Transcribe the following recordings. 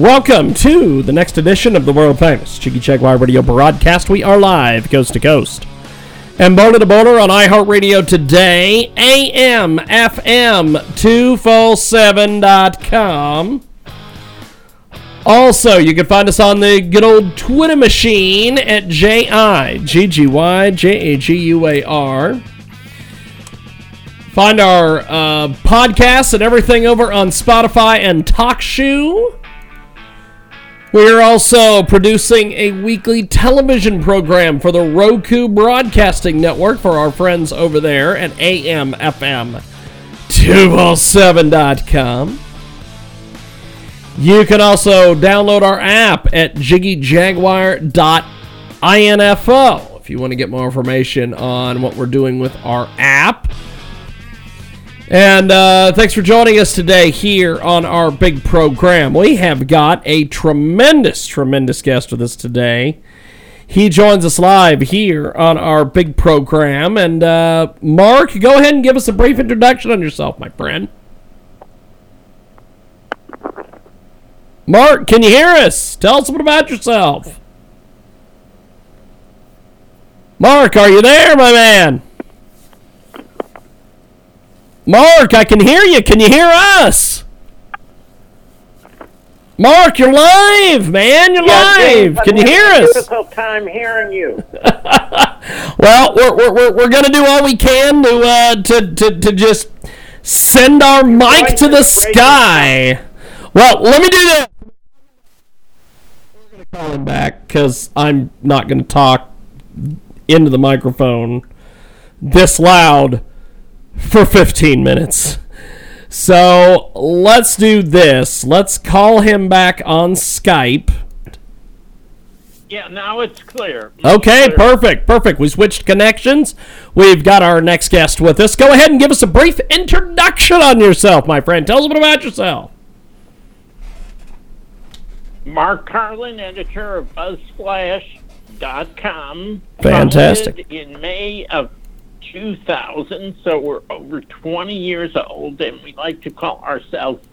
Welcome to the next edition of the world famous Jiggy Jaguar radio broadcast. We are live coast to coast and border to border on iHeartRadio today, AM, FM, 247.com. Also, you can find us on the good old Twitter machine at J-I-G-G-Y-J-A-G-U-A-R. Find our uh, podcasts and everything over on Spotify and TalkShoe. We're also producing a weekly television program for the Roku Broadcasting Network for our friends over there at AMFM207.com. You can also download our app at jiggyjaguar.info if you want to get more information on what we're doing with our app. And uh, thanks for joining us today here on our big program. We have got a tremendous, tremendous guest with us today. He joins us live here on our big program. And uh, Mark, go ahead and give us a brief introduction on yourself, my friend. Mark, can you hear us? Tell us a bit about yourself. Mark, are you there, my man? Mark, I can hear you. Can you hear us? Mark, you're live, man. You're Yeah, live. Can you hear us? Difficult time hearing you. Well, we're, we're, we're, we're going to do all we can to, uh, to, to, to just send our mic to the breaking sky. Well, let me do this. We're going to call him back because I'm not going to talk into the microphone this loud for 15 minutes. So let's do this. Let's call him back on Skype. Yeah, now it's clear. Okay, Clear. perfect, perfect. We switched connections. We've got our next guest with us. Go ahead and give us a brief introduction on yourself, my friend. Tell us a bit about yourself. Mark Karlin, editor of BuzzFlash.com. Fantastic. founded In May of 2000, so we're over 20 years old, and we like to call ourselves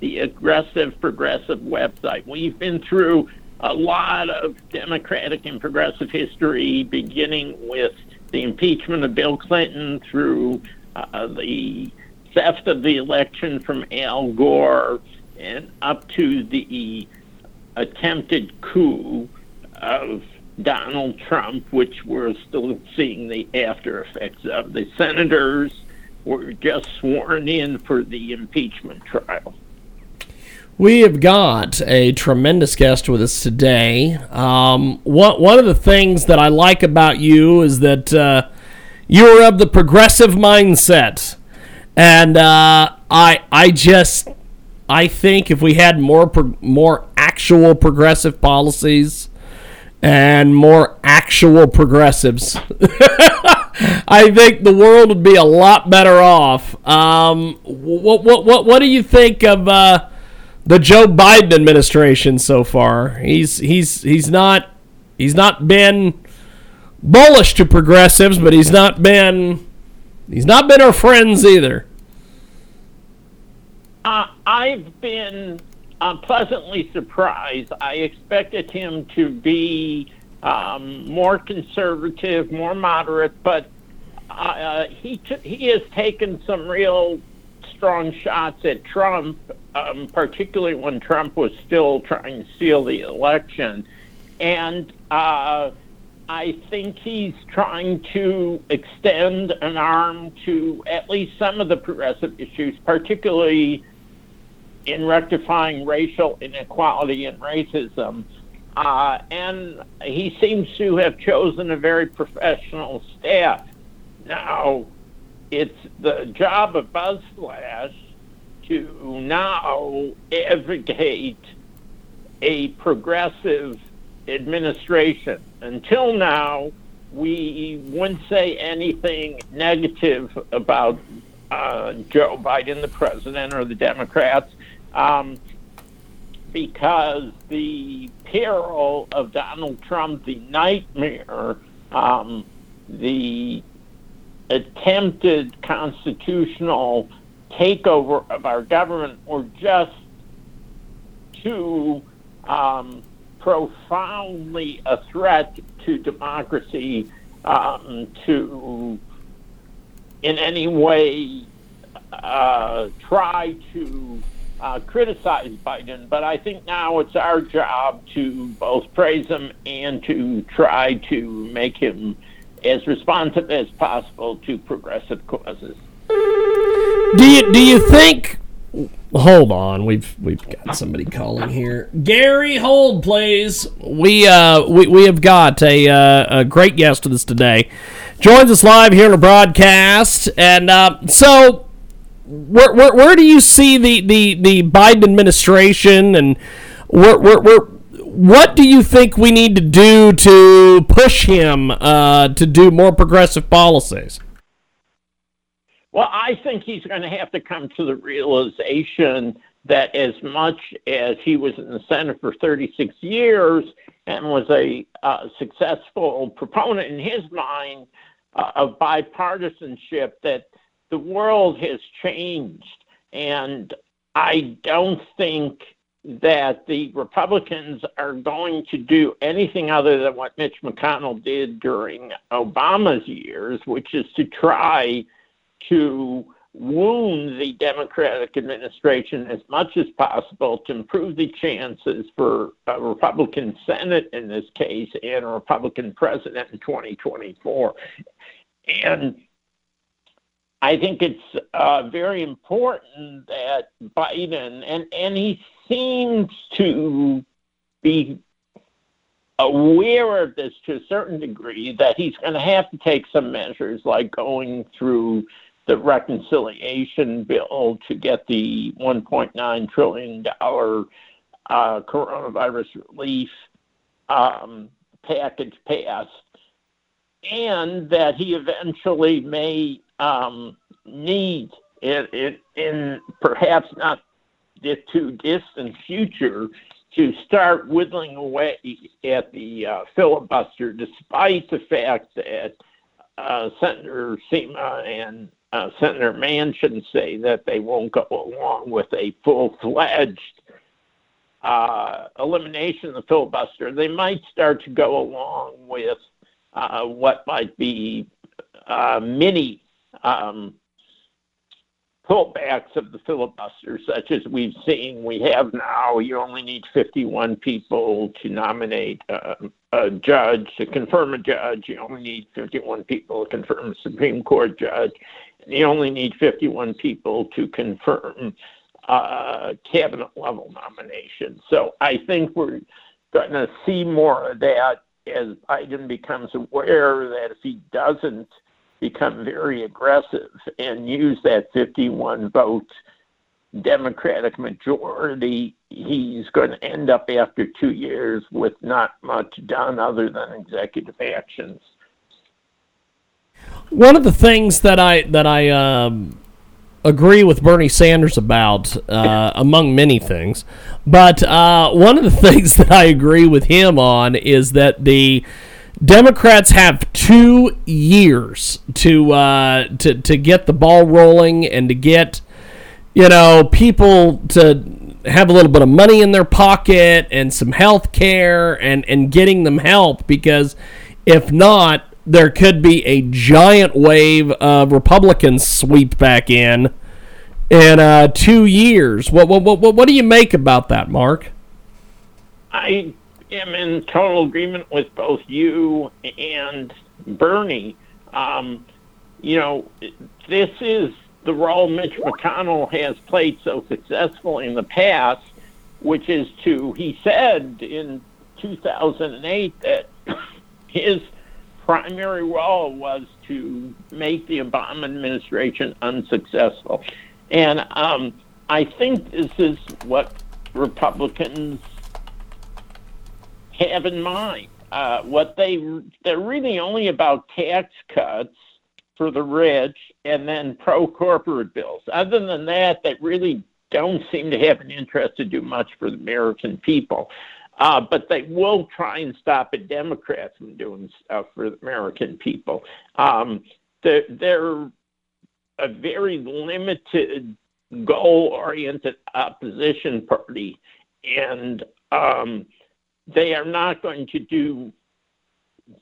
the aggressive progressive website. We've been through a lot of democratic and progressive history, beginning with the impeachment of Bill Clinton through uh, the theft of the election from Al Gore and up to the attempted coup of Donald Trump, which we're still seeing the after effects of. The senators were just sworn in for the impeachment trial. We have got a tremendous guest with us today. Um, one, one of the things that I like about you is that uh, you are of the progressive mindset. And uh, I, I just, I think if we had more, pro- more actual progressive policies and more actual progressives, I think the world would be a lot better off. Um, what, what, what, what do you think of? Uh, the Joe Biden administration so far. He's he's he's not he's not been bullish to progressives, but he's not been he's not been our friends either. Uh, I've been uh, pleasantly surprised. I expected him to be um, more conservative, more moderate, but uh, he t- he has taken some real strong shots at Trump, um, particularly when Trump was still trying to steal the election, and. Uh, I think he's trying to extend an arm to at least some of the progressive issues, particularly in rectifying racial inequality and racism. Uh, and he seems to have chosen a very professional staff. Now, it's the job of BuzzFlash to now advocate a progressive administration. Until now, we wouldn't say anything negative about uh, Joe Biden, the president, or the Democrats, um, because the peril of Donald Trump, the nightmare, um, the attempted constitutional takeover of our government were just too um, profoundly a threat to democracy um, to in any way uh, try to uh, criticize Biden, but I think now it's our job to both praise him and to try to make him as responsive as possible to progressive causes. Do you do you think? Hold on, we've we've got somebody calling here. Gary, hold please. We uh we, we have got a uh, a great guest with us today. Joins us live here on the broadcast, and uh, so where, where where do you see the the the Biden administration and where where, where what do you think we need to do to push him uh, to do more progressive policies? Well, I think he's going to have to come to the realization that as much as he was in the Senate for 36 years and was a uh, successful proponent in his mind uh, of bipartisanship, that the world has changed. And I don't think that the Republicans are going to do anything other than what Mitch McConnell did during Obama's years, which is to try to wound the Democratic administration as much as possible to improve the chances for a Republican Senate in this case and a Republican president in 2024. And I think it's uh, very important that Biden, and, and he seems to be aware of this to a certain degree, that he's going to have to take some measures like going through the reconciliation bill to get the $1.9 trillion uh, coronavirus relief um, package passed, and that he eventually may um, need, it, in perhaps not the too distant future, to start whittling away at the uh, filibuster, despite the fact that uh, Senator Sinema and uh, Senator Manchin say that they won't go along with a full fledged uh, elimination of the filibuster. They might start to go along with uh, what might be uh, mini um, pullbacks of the filibuster, such as we've seen we have now. You only need 51 people to nominate uh, a judge, to confirm a judge. You only need 51 people to confirm a Supreme Court judge. You only need 51 people to confirm uh, cabinet level nominations. So I think we're going to see more of that as Biden becomes aware that if he doesn't become very aggressive and use that 51 vote Democratic majority, he's going to end up after two years with not much done other than executive actions. One of the things that I that I um, agree with Bernie Sanders about, uh, among many things, but uh, one of the things that I agree with him on is that the Democrats have two years to uh, to to get the ball rolling and to get you know people to have a little bit of money in their pocket and some health care and and getting them help because if not there could be a giant wave of Republicans sweep back in in uh, two years. What, what what what do you make about that, Mark? I am in total agreement with both you and Bernie. Um, you know, this is the role Mitch McConnell has played so successfully in the past, which is to, he said in 2008 that his primary role was to make the Obama administration unsuccessful. And um, I think this is what Republicans have in mind. Uh, what they they're really only about tax cuts for the rich and then pro corporate bills. Other than that, they really don't seem to have an interest to do much for the American people. Uh, but they will try and stop a Democrat from doing stuff for the American people. Um, they're, they're a very limited, goal oriented opposition party, and um, they are not going to do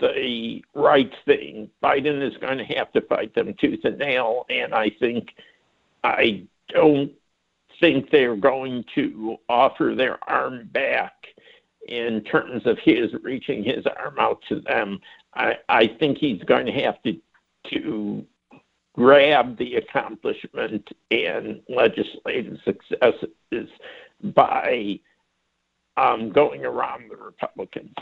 the right thing. Biden is going to have to fight them tooth and nail, and I think I don't think they're going to offer their arm back in terms of his reaching his arm out to them. I, I think he's going to have to to grab the accomplishment and legislative successes by um, going around the Republicans.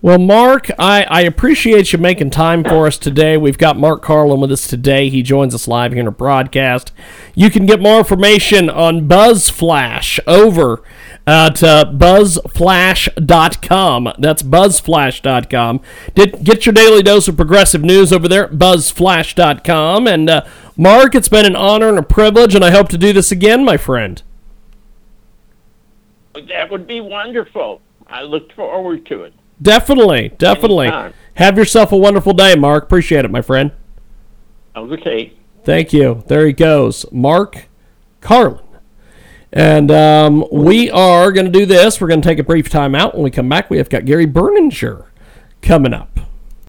Well, Mark, I, I appreciate you making time for us today. We've got Mark Karlin with us today. He joins us live here in a broadcast. You can get more information on BuzzFlash over at uh, buzzflash.com. That's buzzflash.com. Did, get your daily dose of progressive news over there at buzzflash.com. And uh, Mark, it's been an honor and a privilege, and I hope to do this again, my friend. That would be wonderful. I look forward to it. Definitely, definitely. Anytime. Have yourself a wonderful day, Mark. Appreciate it, my friend. Okay. Thank you. There he goes, Mark Karlin. And um, we are going to do this. We're going to take a brief time out. When we come back, we have got Gary Berninger coming up.